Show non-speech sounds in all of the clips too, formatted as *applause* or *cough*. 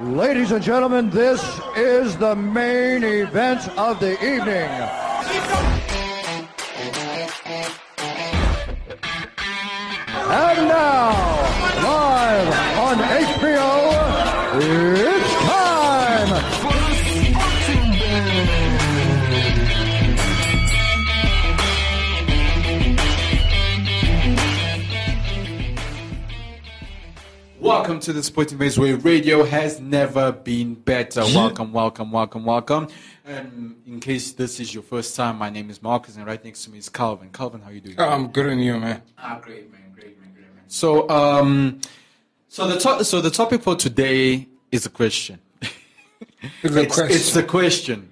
Ladies and gentlemen, this is the main event of the evening. And now, live on HBO, Welcome to the Sporting Base where radio has never been better. Welcome, welcome, welcome, welcome. And in case this is your first time, my name is Marcus, and right next to me is Calvin. Calvin, how you doing? I'm good and you, man. Ah, great, man, great, man, great, man. So, um, so the to- so the topic for today is a question. *laughs* It's a question. it's the question.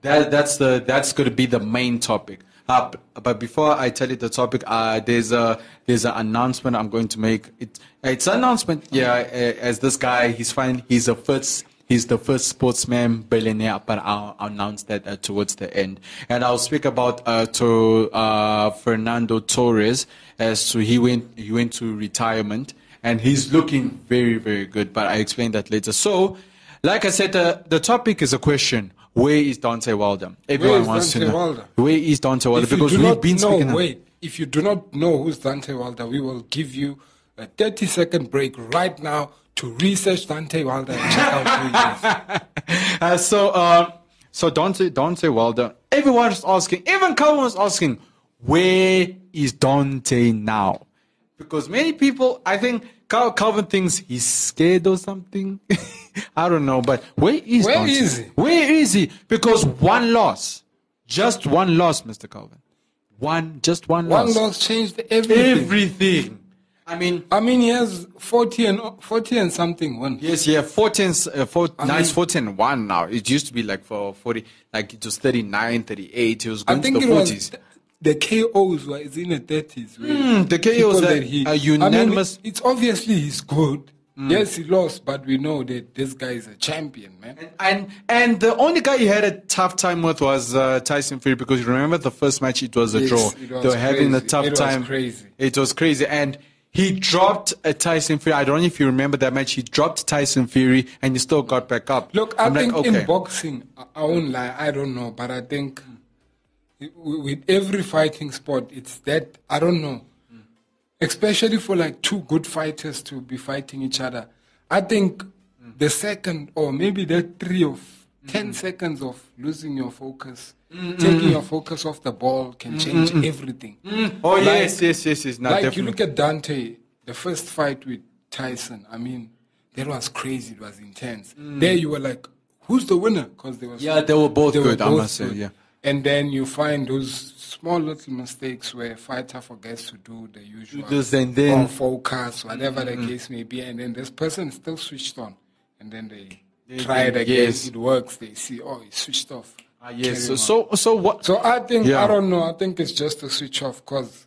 That that's the that's going to be the main topic. Uh, but before I tell you the topic, uh, there's a there's an announcement I'm going to make. It, it's an announcement. Yeah, uh, as this guy, he's fine. He's the first. He's the first sportsman billionaire, but I'll announce that uh, towards the end. And I'll speak about uh, to uh, Fernando Torres as to he went he went to retirement and he's looking very very good. But I explain that later. So, like I said, uh, the topic is a question. Where is Deontay Wilder? Everyone is wants Deontay to know. Wilder? Where is Deontay Wilder? if you Because do we've been know, speaking. wait. If you do not know who's Deontay Wilder, we will give you a 30 second break right now to research Deontay Wilder and check out who he is. *laughs* Uh, so, um, so Deontay, Deontay Wilder. Everyone's asking. Even Calvin was asking, where is Deontay now? Because many people, I think Cal- Calvin thinks he's scared or something. *laughs* I don't know, but where is Where Deontay? is he? Where is he? Because one loss, just one loss, Mr. Calvin. One, just one, One loss. loss changed everything. Everything. I mean, I mean, he has 40 and 40 and something won. Yes, yeah, 14, uh, four, I now it's mean- 14 and 1 now. It used to be like for 40, like it was 39, 38. It was I going think to the 40s. the KOs were in the 30s. where Mm, the KOs that he, are I mean, unanimous. it's obviously he's good. Mm. Yes, he lost, but we know that this guy is a champion, man. And and the only guy he had a tough time with was uh, Tyson Fury because you remember the first match it was a Yes, draw. was they were having a crazy. tough It was time. crazy. It was crazy, and he dropped a Tyson Fury. I don't know if you remember that match. He dropped Tyson Fury, and he still got back up. Look, I I'm think like, okay. in boxing, I, I won't lie, I don't know, but I think mm. with every fighting sport, it's that, I don't know, especially for like two good fighters to be fighting each other. I think mm. the second or maybe the three of mm-hmm. 10 seconds of losing your focus, mm-hmm. taking your focus off the ball can mm-hmm. change everything. oh Like- yes, yes, yes, yes. No, like definitely. you look at Deontay, the first fight with Tyson. I mean, that was crazy. It was intense. Mm. There you were like, who's the winner? Because there was Yeah, they were both good, I must say, yeah. And then you find those small little mistakes where a fighter forgets to do the usual this and then- focus, whatever the case may be, and then this person is still switched on, and then they, They- try it again. yes. It works. They see, oh, it's switched off. Ah, yes. So, so so what? So I think Yeah. I don't know. I think it's just a switch off because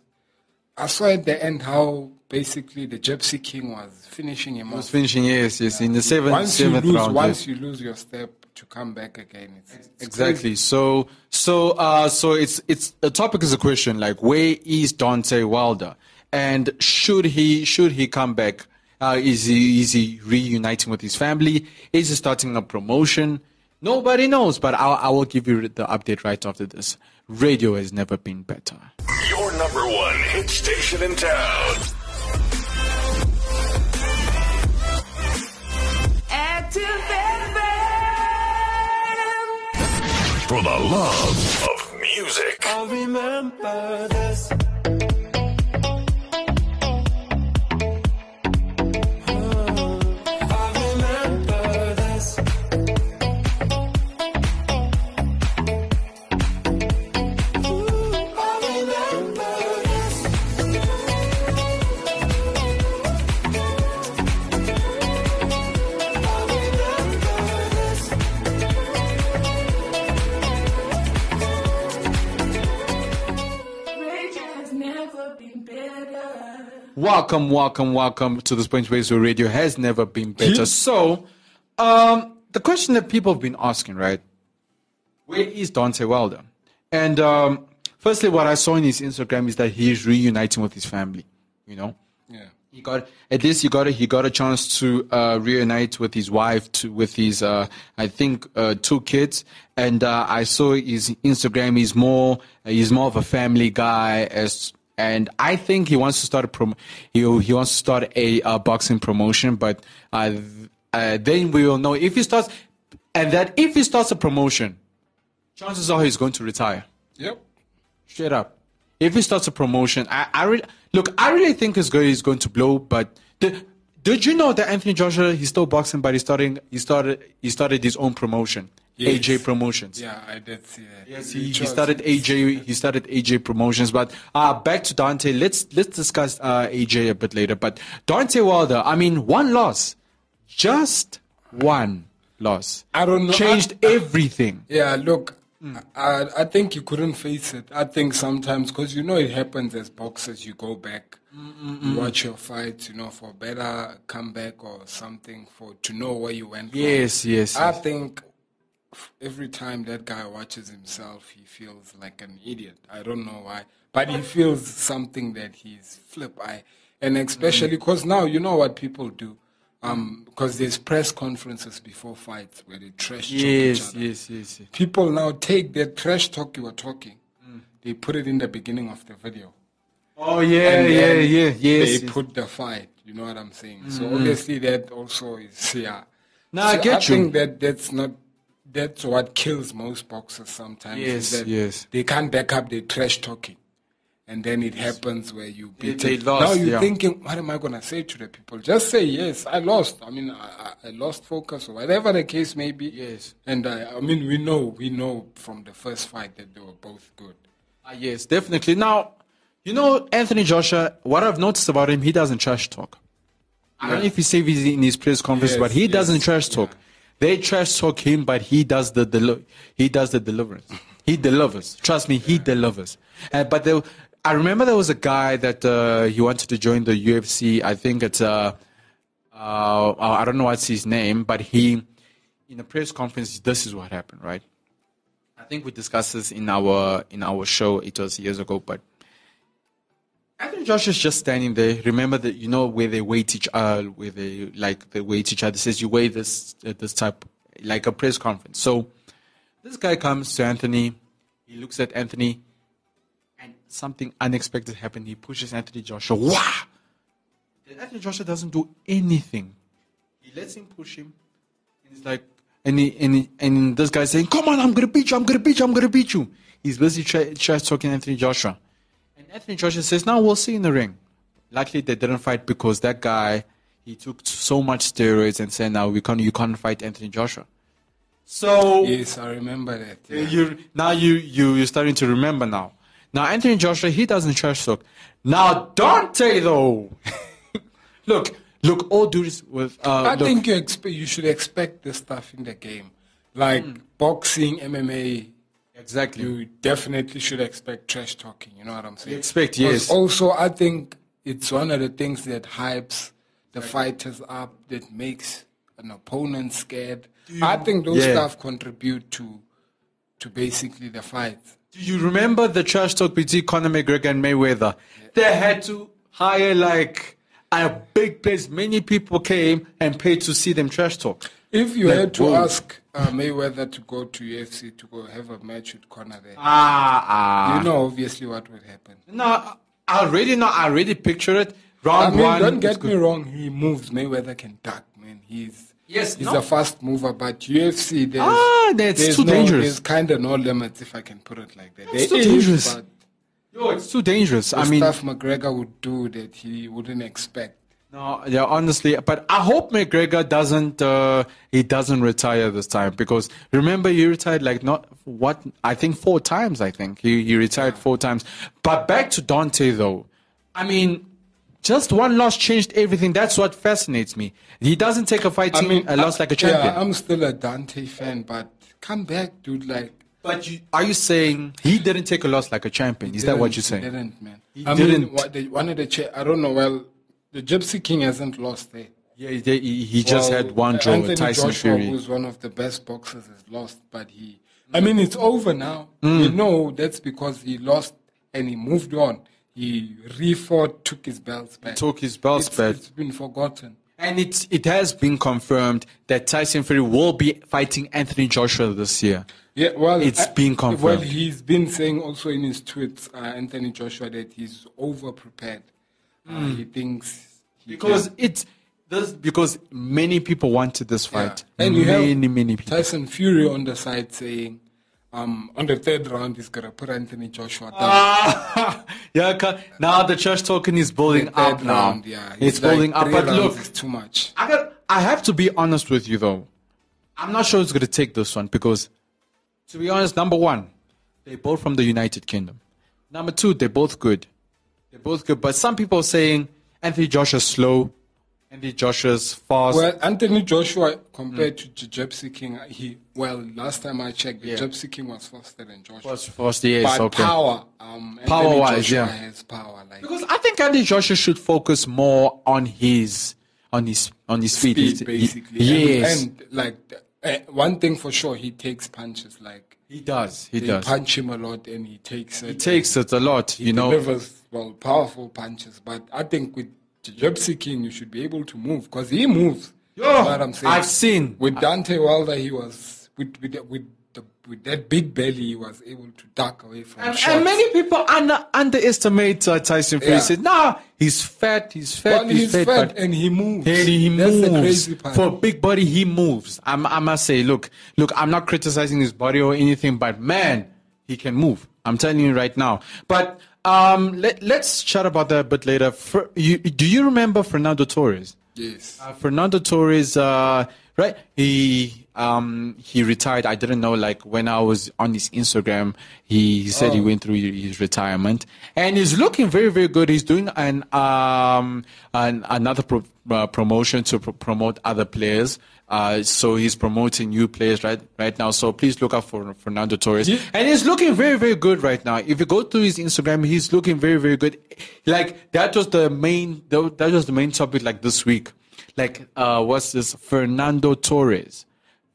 I saw at the end how basically the Gypsy King was finishing him was off. finishing yes, yes, in the seventh Once you lose, round. once yes. you lose your step to come back again, it's, it's Exactly. So so uh so it's it's the topic is a question like where is Deontay Wilder and should he should he come back? Uh, is he is he reuniting with his family? Is he starting a promotion? Nobody knows, but I'll, I will give you the update right after this. Radio has never been better. Your number one hit station in town. For the love of music. Welcome, welcome, welcome to the Point where radio has never been better. So, um, the question that people have been asking, right? Where is Deontay Wilder? And um, firstly, what I saw in his Instagram is that he is reuniting with his family. You know, Yeah. he got at least he got a, he got a chance to uh, reunite with his wife, to, with his uh, I think uh, two kids, and uh, I saw his Instagram. He's more he's more of a family guy as. And I think he wants to start a prom- he, he wants to start a, uh boxing promotion, but uh, uh, then we will know if he starts, and that if he starts a promotion, chances are he's going to retire. Yep. Straight up. If he starts a promotion, I, I really look. I really think his good is going to blow. But did, did you know that Anthony Joshua he's still boxing, but he's starting. He started. He started his own promotion, Yes. AJ Promotions. Yeah, I did see that. Yes, he, he started AJ. He started AJ Promotions. But uh, back to Deontay. Let's let's discuss uh, AJ a bit later. But Deontay Wilder. I mean, one loss, just one loss. I don't know. Changed I- everything. Yeah, look, Mm. I, I think you couldn't face it. I think sometimes, because you know it happens as boxers, you go back, you watch your fights, you know, for better comeback or something, for to know where you went from. Yes, yes. I yes. think every time that guy watches himself, he feels like an idiot. I don't know why, but he feels something that he's flip eye, and especially Mm. because now you know what people do. Um, because there's press conferences before fights where they trash talk each Yes, other yes, yes, yes. people now take that trash talk you were talking, Mm. they put it in the beginning of the video. Oh yeah, yeah, yeah, yes. They yes. Mm-hmm. put the fight. You know what I'm saying? So obviously that also is yeah. No, I So get you. think that that's not that's what kills most boxers sometimes. is Yes, that yes. They can't back up their trash talking. And then it happens where you beat they it. lost, now you're yeah. thinking, what am I gonna say to the people? Just say yes, I lost. I mean, I, I lost focus or whatever the case may be. Yes. And I, I mean, we know, we know from the first fight that they were both good. Ah, yes, definitely. Now, you know, Anthony Joshua, what I've noticed about him, he doesn't trash talk. I don't know if he said this in his press conference, Yes, but he doesn't trash talk. They trash talk him, but he does the deli- he does the deliverance. He delivers. Trust me, he delivers. But there, I remember there was a guy that uh, he wanted to join the UFC. I think it's uh, uh, I don't know what's his name, but he in a press conference. This is what happened, right? I think we discussed this in our in our show. It was years ago, but Anthony Joshua's just standing there. Remember that you know where they wait each other, where they like they wait each other. Says you wait this uh, this type like a press conference. So this guy comes to Anthony. He looks at Anthony, and something unexpected happened. He pushes Anthony Joshua. Wow! And Anthony Joshua doesn't do anything. He lets him push him. And he's like, and he, and he, and this guy's saying, "Come on, I'm gonna beat you. I'm gonna beat you. I'm gonna beat you." He's busy trash talking Anthony Joshua, and Anthony Joshua says, "Now we'll see in the ring." Luckily, they didn't fight because that guy he took so much steroids and said, "Now we can't, you can't fight Anthony Joshua." So Yes, I remember that. yeah. you now you you you're starting to remember now. Now Anthony Joshua he doesn't trash talk. Now Deontay though, *laughs* look look all dudes with uh, I look, think you expect you should expect this stuff in the game, like Hmm. boxing, MMA. Exactly. You definitely should expect trash talking. You know what I'm saying? expect, yes. Also, I think it's one of the things that hypes the fighters up, that makes an opponent scared. I think those Yeah. stuff contribute to to basically the fight. Do you remember the trash talk between Conor McGregor and Mayweather? They had to hire like a big place. Many people came and paid to see them trash talk. If you Like, had to whoa. ask uh, Mayweather to go to UFC to go have a match with Conor there, Ah, ah. you know obviously what would happen. no, I already know. I already picture it. I Round mean, one. don't get me wrong. He moves. Mayweather can duck, man. He's Yes, he's no. a fast mover. But UFC, there's Ah, that's there's too no, dangerous. There's kind of no limits, if I can put it like that. That's There too is, dangerous. but Yo, it's too dangerous. I mean, stuff McGregor would do that he wouldn't expect. No, yeah, honestly, but I hope McGregor doesn't. Uh, he doesn't retire this time because remember he retired like not what I think four times. I think he he retired four times. But back to Deontay though, I mean. Just one loss changed everything. That's what fascinates me. He doesn't take a fight I mean, a loss I- like a champion. Yeah, I'm still a Deontay fan, but come back, dude. Like but you, are you saying he didn't take a loss like a champion? Is that what you're saying? He didn't, man. He I didn't. mean, the, one of the cha- I don't know. Well, the Gypsy King hasn't lost there. Yeah, he, he- just Well, had one draw. Anthony Tyson Joshua, Fury. who's one of the best boxers, has lost, but he. I mean, it's over now. Mm. We know that's because he lost and he moved on. he refought, took his belts back. He took his belts It's- back. It's been forgotten. And it it has been confirmed that Tyson Fury will be fighting Anthony Joshua this year. Yeah, well, It's I- been confirmed. Well, he's been saying also in his tweets, uh, Anthony Joshua, that he's over prepared. Uh, he thinks he Because can- it's this because many people wanted this Yeah. fight. And you many, have many people. Tyson Fury on the side saying, um, on the third round, he's gonna put Anthony Joshua down. Ah, *laughs* yeah, now the church talking is building up third now. yeah, it's like, building up. But look, too much. I got. I have to be honest with you though. I'm not sure it's going to take this one because, to be honest, number one, they're both from the United Kingdom. Number two, they're both good. They're both good. But some people are saying Anthony Joshua's slow, Anthony Joshua's fast. Well, Anthony Joshua compared to Gypsy King, he well, last time I checked, Yeah. Gypsy King was faster than Joshua. fast, fast, yes, but okay. power, um, power wise, yeah. has power. Like Because I think Anthony Joshua should focus more on his on his on his feet. speed, He's- basically. Yes, And, and like uh, one thing for sure, he takes punches. Like he does. He they does. punch him a lot, and he takes it. He takes it a lot. He You know. delivers well powerful punches. But I think with Gypsy King, you should be able to move because he moves. You know what I'm saying? I've seen. with Deontay Wilder, he was with with with, the, with that big belly, he was able to duck away from And, shots. and many people under, underestimate uh, Tyson Fury. Yeah. Say, nah, he's fat, he's fat, he's, he's fat, fat and he moves. and he That's moves. the crazy part. For a big body, he moves. I'm, I must say, look, look, I'm not criticizing his body or anything, but man, he can move. I'm telling you right now. But um, let, let's chat about that a bit later. For, you, do you remember Fernando Torres? yes. Uh, Fernando Torres, uh, right? He um, he retired. I didn't know. Like when I was on his Instagram, he, he said he went through his retirement, and he's looking very very good. He's doing an um an, another pro, uh, promotion to pro- promote other players. Uh, so he's promoting new players right right now. So please look out for Fernando Torres, and he's looking very very good right now. If you go to his Instagram, he's looking very very good. Like that was the main that that was the main topic like this week like uh what's this Fernando Torres.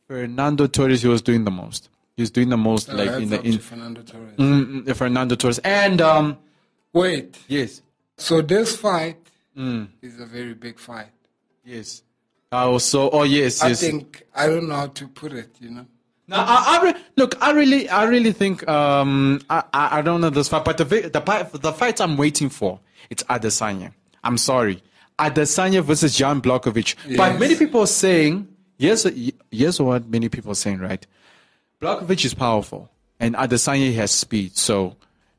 Fernando Torres he was doing the most. He was doing the most like in the in Fernando Torres. Mm, mm, Fernando Torres. And um Wait. yes. So this fight Mm. is a very big fight. Yes. Uh, so oh yes, I yes. think I don't know how to put it. You know. Now, I, I re- look, I really, I really think, um, I, I, I don't know this fight, but the, the, fight- the fight I'm waiting for, it's Adesanya. I'm sorry. Adesanya versus Jan Blachowicz. But many people are saying, yes, yes, what many people are saying, right? Blachowicz is powerful and Adesanya has speed. So,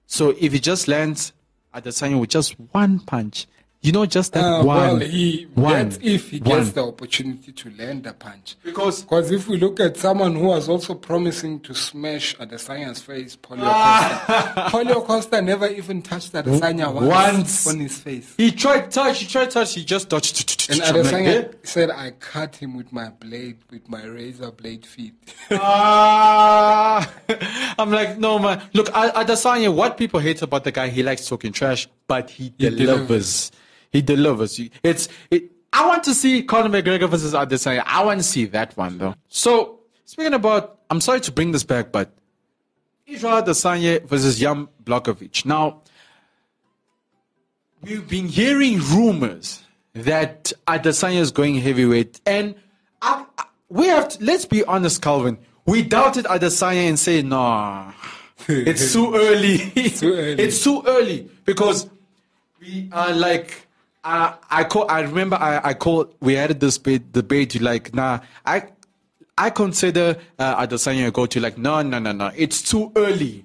so if he just lands Adesanya with just one punch, you know, just that Uh, one. well, he one, that's if he one. gets the opportunity to land a punch. Because Because if we look at someone who was also promising to smash Adesanya's face, Paulo Ah. Costa. *laughs* Paulo Costa never even touched Adesanya once, Once. on his face. he tried touch, he tried touch, he just touched. And I'm like, Adesanya eh? said, I cut him with my blade, with my razor blade feet. Ah, *laughs* I'm like, no man. Look, A- Adesanya, what people hate about the guy, he likes talking trash, but he, delivers. He delivers. It's. It, I want to see Conor McGregor versus Adesanya. I want to see that one though. So speaking about, I'm sorry to bring this back, but Israel Adesanya versus Jan Blachowicz. Now, we've been hearing rumors that Adesanya is going heavyweight, and I, I- we have to, let's be honest, Calvin. We doubted Adesanya and say, no, it's too *laughs* early. too early. it's too early because we are like, uh, I call. I remember I, I called. We had this debate. Debate. Like, nah, I, I consider uh, Adesanya a go-to. Like, no, no, no, no. It's too early.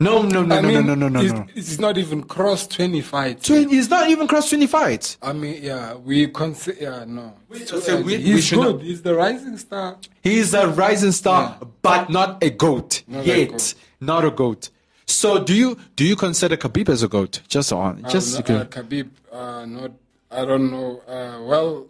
No, no, no, I no, mean, no, no, no, it's, no. it's not even crossed 20 fights. Twen- He's not even crossed twenty fights. I mean, yeah, we consider, yeah, no. It's too so we- we He's should good. not- He's the rising star. He's a rising star, but not a goat Not a yet. goat. Not a goat. So do you do you consider Khabib as a goat? Just on, just uh, uh, Khabib, uh, not, I don't know. Uh, well,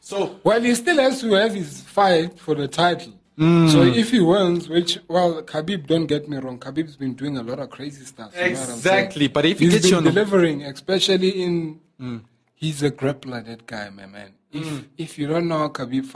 so well, he still has to have his fight for the title. Mm. So if he wins, which, well, Khabib, don't get me wrong, Khabib's been doing a lot of crazy stuff. you know what I'm saying? Exactly, but if he He's gets you been delivering, especially in, he's a grappler, that guy, my man. If if you don't know how Khabib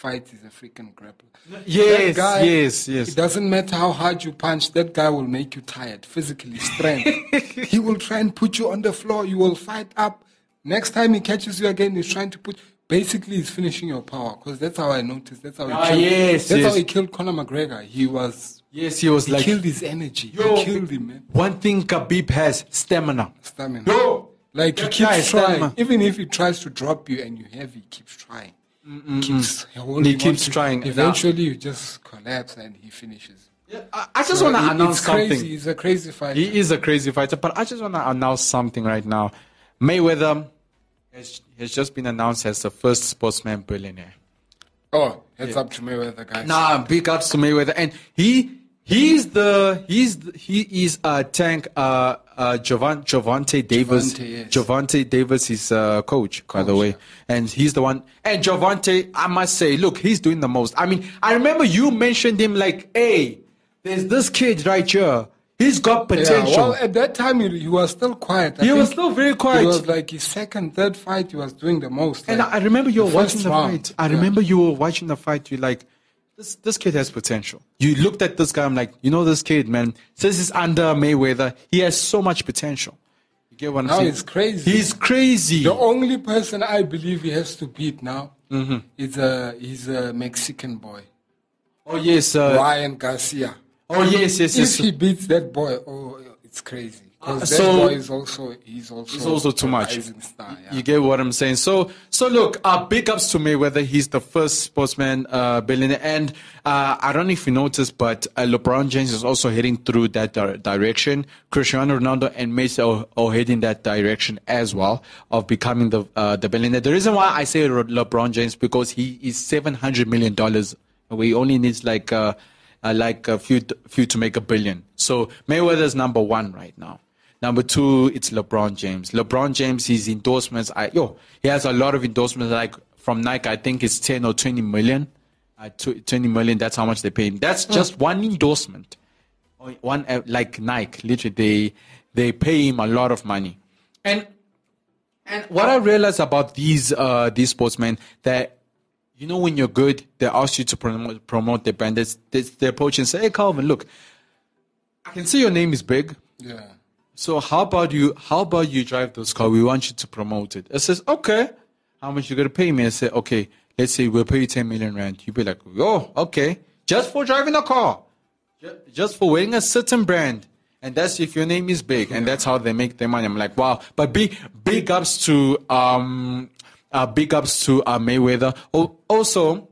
fight, is a freaking grappler. Yes, That guy, yes, yes. It doesn't matter how hard you punch, that guy will make you tired, physically, strength. *laughs* he will try and put you on the floor. You will fight up. Next time he catches you again, he's trying to put. Basically, he's finishing your power because that's how I noticed. That's how he Ah, killed. yes, that's yes. how he killed Conor McGregor. He was. Yes, he was He like killed his energy. Yo, he killed him, man. One thing Khabib has stamina. Stamina. Yo, Like he keeps trying. stamina. Even if he tries to drop you and you have, he keeps trying. He keeps holding He keeps to- trying. Eventually, you just collapse and he finishes. I, I just want to announce it's crazy. something. He's a crazy fighter. He is a crazy fighter, but I just want to announce something right now. Mayweather has, has just been announced as the first sportsman billionaire. oh, heads up to Mayweather, guys. Nah, big ups to Mayweather, and he he's the he's the, he is a tank uh uh Gervonta Davis Gervonta, yes. Gervonta Davis is uh coach by the way, and he's the one. And Gervonta, I must say, look, he's doing the most. I mean, I remember you mentioned him like, hey, there's this kid right here. He's got Yeah, potential. well, at that time, he, he was still quiet. I He was still very quiet. It was like his second, third fight, he was doing the most. And like, I I remember you were watching the round. fight. I Yeah. remember you were watching the fight. You're like, this this kid has potential. You looked at this guy. I'm like, you know, this kid, man. Since he's under Mayweather, he has so much potential. You get what I'm Now saying? he's crazy. He's crazy. The only person I believe he has to beat now Mm-hmm. is a he's a Mexican boy, oh yes. Uh, Ryan Garcia. oh yes, yes, If yes. he beats that boy, oh, it's crazy. Uh, so- also he's also He's also too much. star, yeah. You get what I'm saying? So, so look, uh, big ups to Mayweather. He's the first sportsman uh, billionaire, and uh, I don't know if you noticed, but uh, LeBron James is also heading through that di- direction. Cristiano Ronaldo and Messi are, are heading that direction as well of becoming the uh, the billionaire. The reason why I say LeBron James because he is seven hundred million dollars. We only needs like uh, uh, like a few few to make a billion. So Mayweather's number one right now. Number two, it's LeBron James. LeBron James, his endorsements, I, yo, he has a lot of endorsements. Like from Nike, I think it's 10 or 20 million. Uh, tw- 20 million, that's how much they pay him. That's just one endorsement. One, uh, like Nike, literally, they, they pay him a lot of money. And, and what I realized about these, uh, these sportsmen, that, you know, when you're good, they ask you to promote, promote their brand. They, they, they approach and say, hey, Calvin, look, I can see your name is big. yeah. So how about you? How about you drive this car? We want you to promote it. It says, okay. How much you gonna pay me? I say, okay. Let's say we'll pay you ten million rand. You be like, oh, okay. Just for driving a car, just for wearing a certain brand, and that's if your name is big, and that's how they make their money. I'm like, wow. But big, big ups to um, uh, big ups to uh, Mayweather. Oh, also,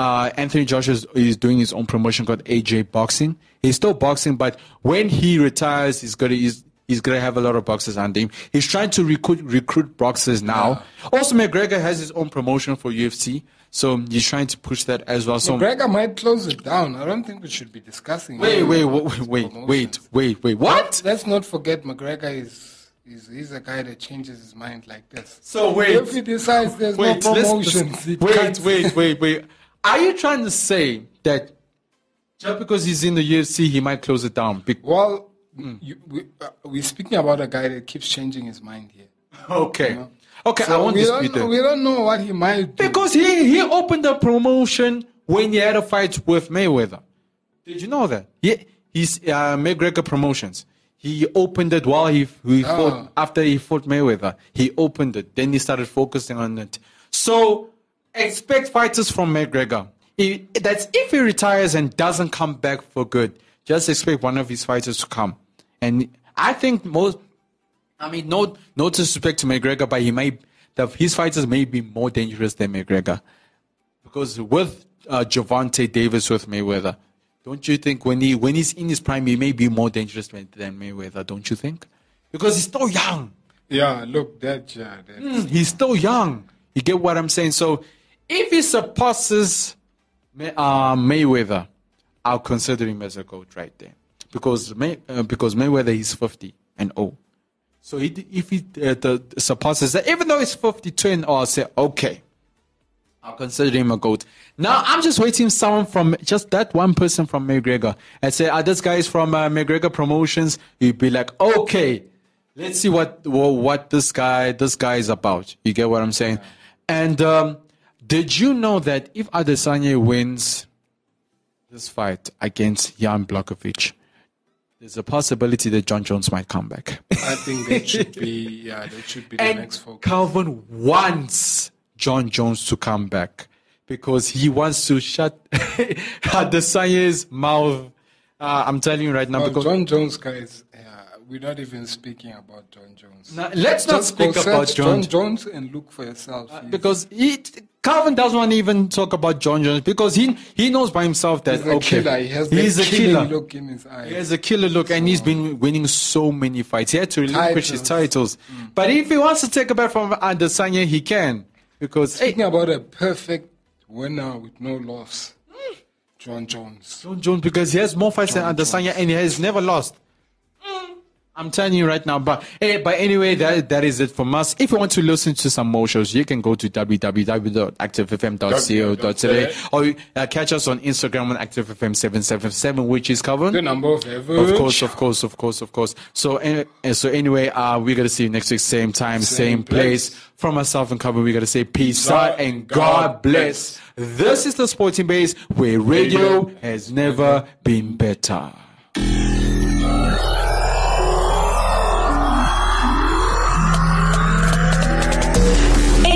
uh, Anthony Joshua is, is doing his own promotion called AJ Boxing. He's still boxing, but when he retires, he's gonna he's, he's gonna have a lot of boxers under him. He's trying to recruit recruit boxers now. Also, McGregor has his own promotion for UFC, so he's trying to push that as well. So McGregor might close it down. I don't think we should be discussing. wait, wait, wait, wait, wait, wait, wait. What? Let's not forget McGregor is, is he's a guy that changes his mind like this. So wait. If he decides there's Wait, no promotions, he wait, cuts. wait, wait, wait. Are you trying to say that just because he's in the UFC, he might close it down? Be- Well, Mm. you, we, uh, we're speaking about a guy that keeps changing his mind here. okay, okay. I So won't we, dispute don't, that. we don't know what he might do. Because he, he opened the promotion when he had a fight with Mayweather. Did you know that? He, he's uh, McGregor Promotions. He opened it while he, he Ah. fought, after he fought Mayweather. He opened it. Then he started focusing on it. So expect fighters from McGregor. If, that's if he retires and doesn't come back for good. Just expect one of his fighters to come. And I think most, I mean, no, no disrespect to McGregor, but he may, the, his fighters may be more dangerous than McGregor. Because with uh, Gervonta Davis with Mayweather, don't you think when he when he's in his prime, he may be more dangerous than, than Mayweather? Don't you think? Because he's still young. yeah, look, that, yeah, that, Mm, He's still young. You get what I'm saying? So if he surpasses May, uh, Mayweather, I'll consider him as a goat right there. Because May, uh, because Mayweather is 50 and 0. So he, if he uh, the, surpasses that, even though it's 52 and 0, I'll say, okay, I'll consider him a goat. Now I'm just waiting someone from just that one person from McGregor and say, ah, this guy is from uh, McGregor Promotions. You'd be like, okay, let's see what what, what this guy this guy is about. You get what I'm saying? And um, Did you know that if Adesanya wins this fight against Jan Blachowicz, there's a possibility that Jon Jones might come back. I think that should be *laughs* yeah, that should be the and next focus. Calvin wants Jon Jones to come back because he wants to shut *laughs* the Adesanya's mouth. Uh, I'm telling you right now. Oh, because Jon Jones guys, yeah, we're not even speaking about Jon Jones. Now, let's not Just go speak about Jon, Jon Jones and look for yourself. He's- because he, Calvin doesn't want to even talk about Jon Jones because he he knows by himself that he's a okay, killer. He has he's a killer. look in his eyes. He has a killer look, and he's been winning so many fights. He had to relinquish his titles. Mm. But if he wants to take a bet from Adesanya, he can. Because hey, about a perfect winner with no loss, Jon Jones. Jon Jones, because he has more fights Jon than Adesanya, and he has never lost. I'm telling you right now. But hey, but anyway, that that is it from us. If you want to listen to some more shows, you can go to www.activefm.co.za or uh, catch us on Instagram on activefm777, which is covered. The number of ever. Of course, of course, of course, of course. So, and, and so anyway, uh, we're gonna see you next week, same time, same, Same place. place. From myself and Cover, we're gonna say peace out and God bless. This is the Sporting Base, where radio has never been better.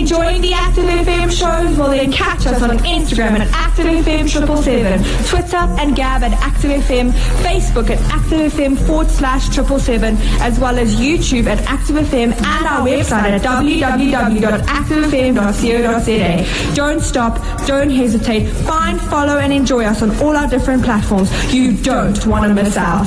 Enjoying the Active FM shows? Well, then catch us on Instagram at Active FM triple seven, Twitter and Gab at Active FM, Facebook at Active FM forward slash triple seven, as well as YouTube at Active FM and our website at www.activefm.co.za. Don't stop, don't hesitate. Find, follow, and enjoy us on all our different platforms. You don't want to miss out.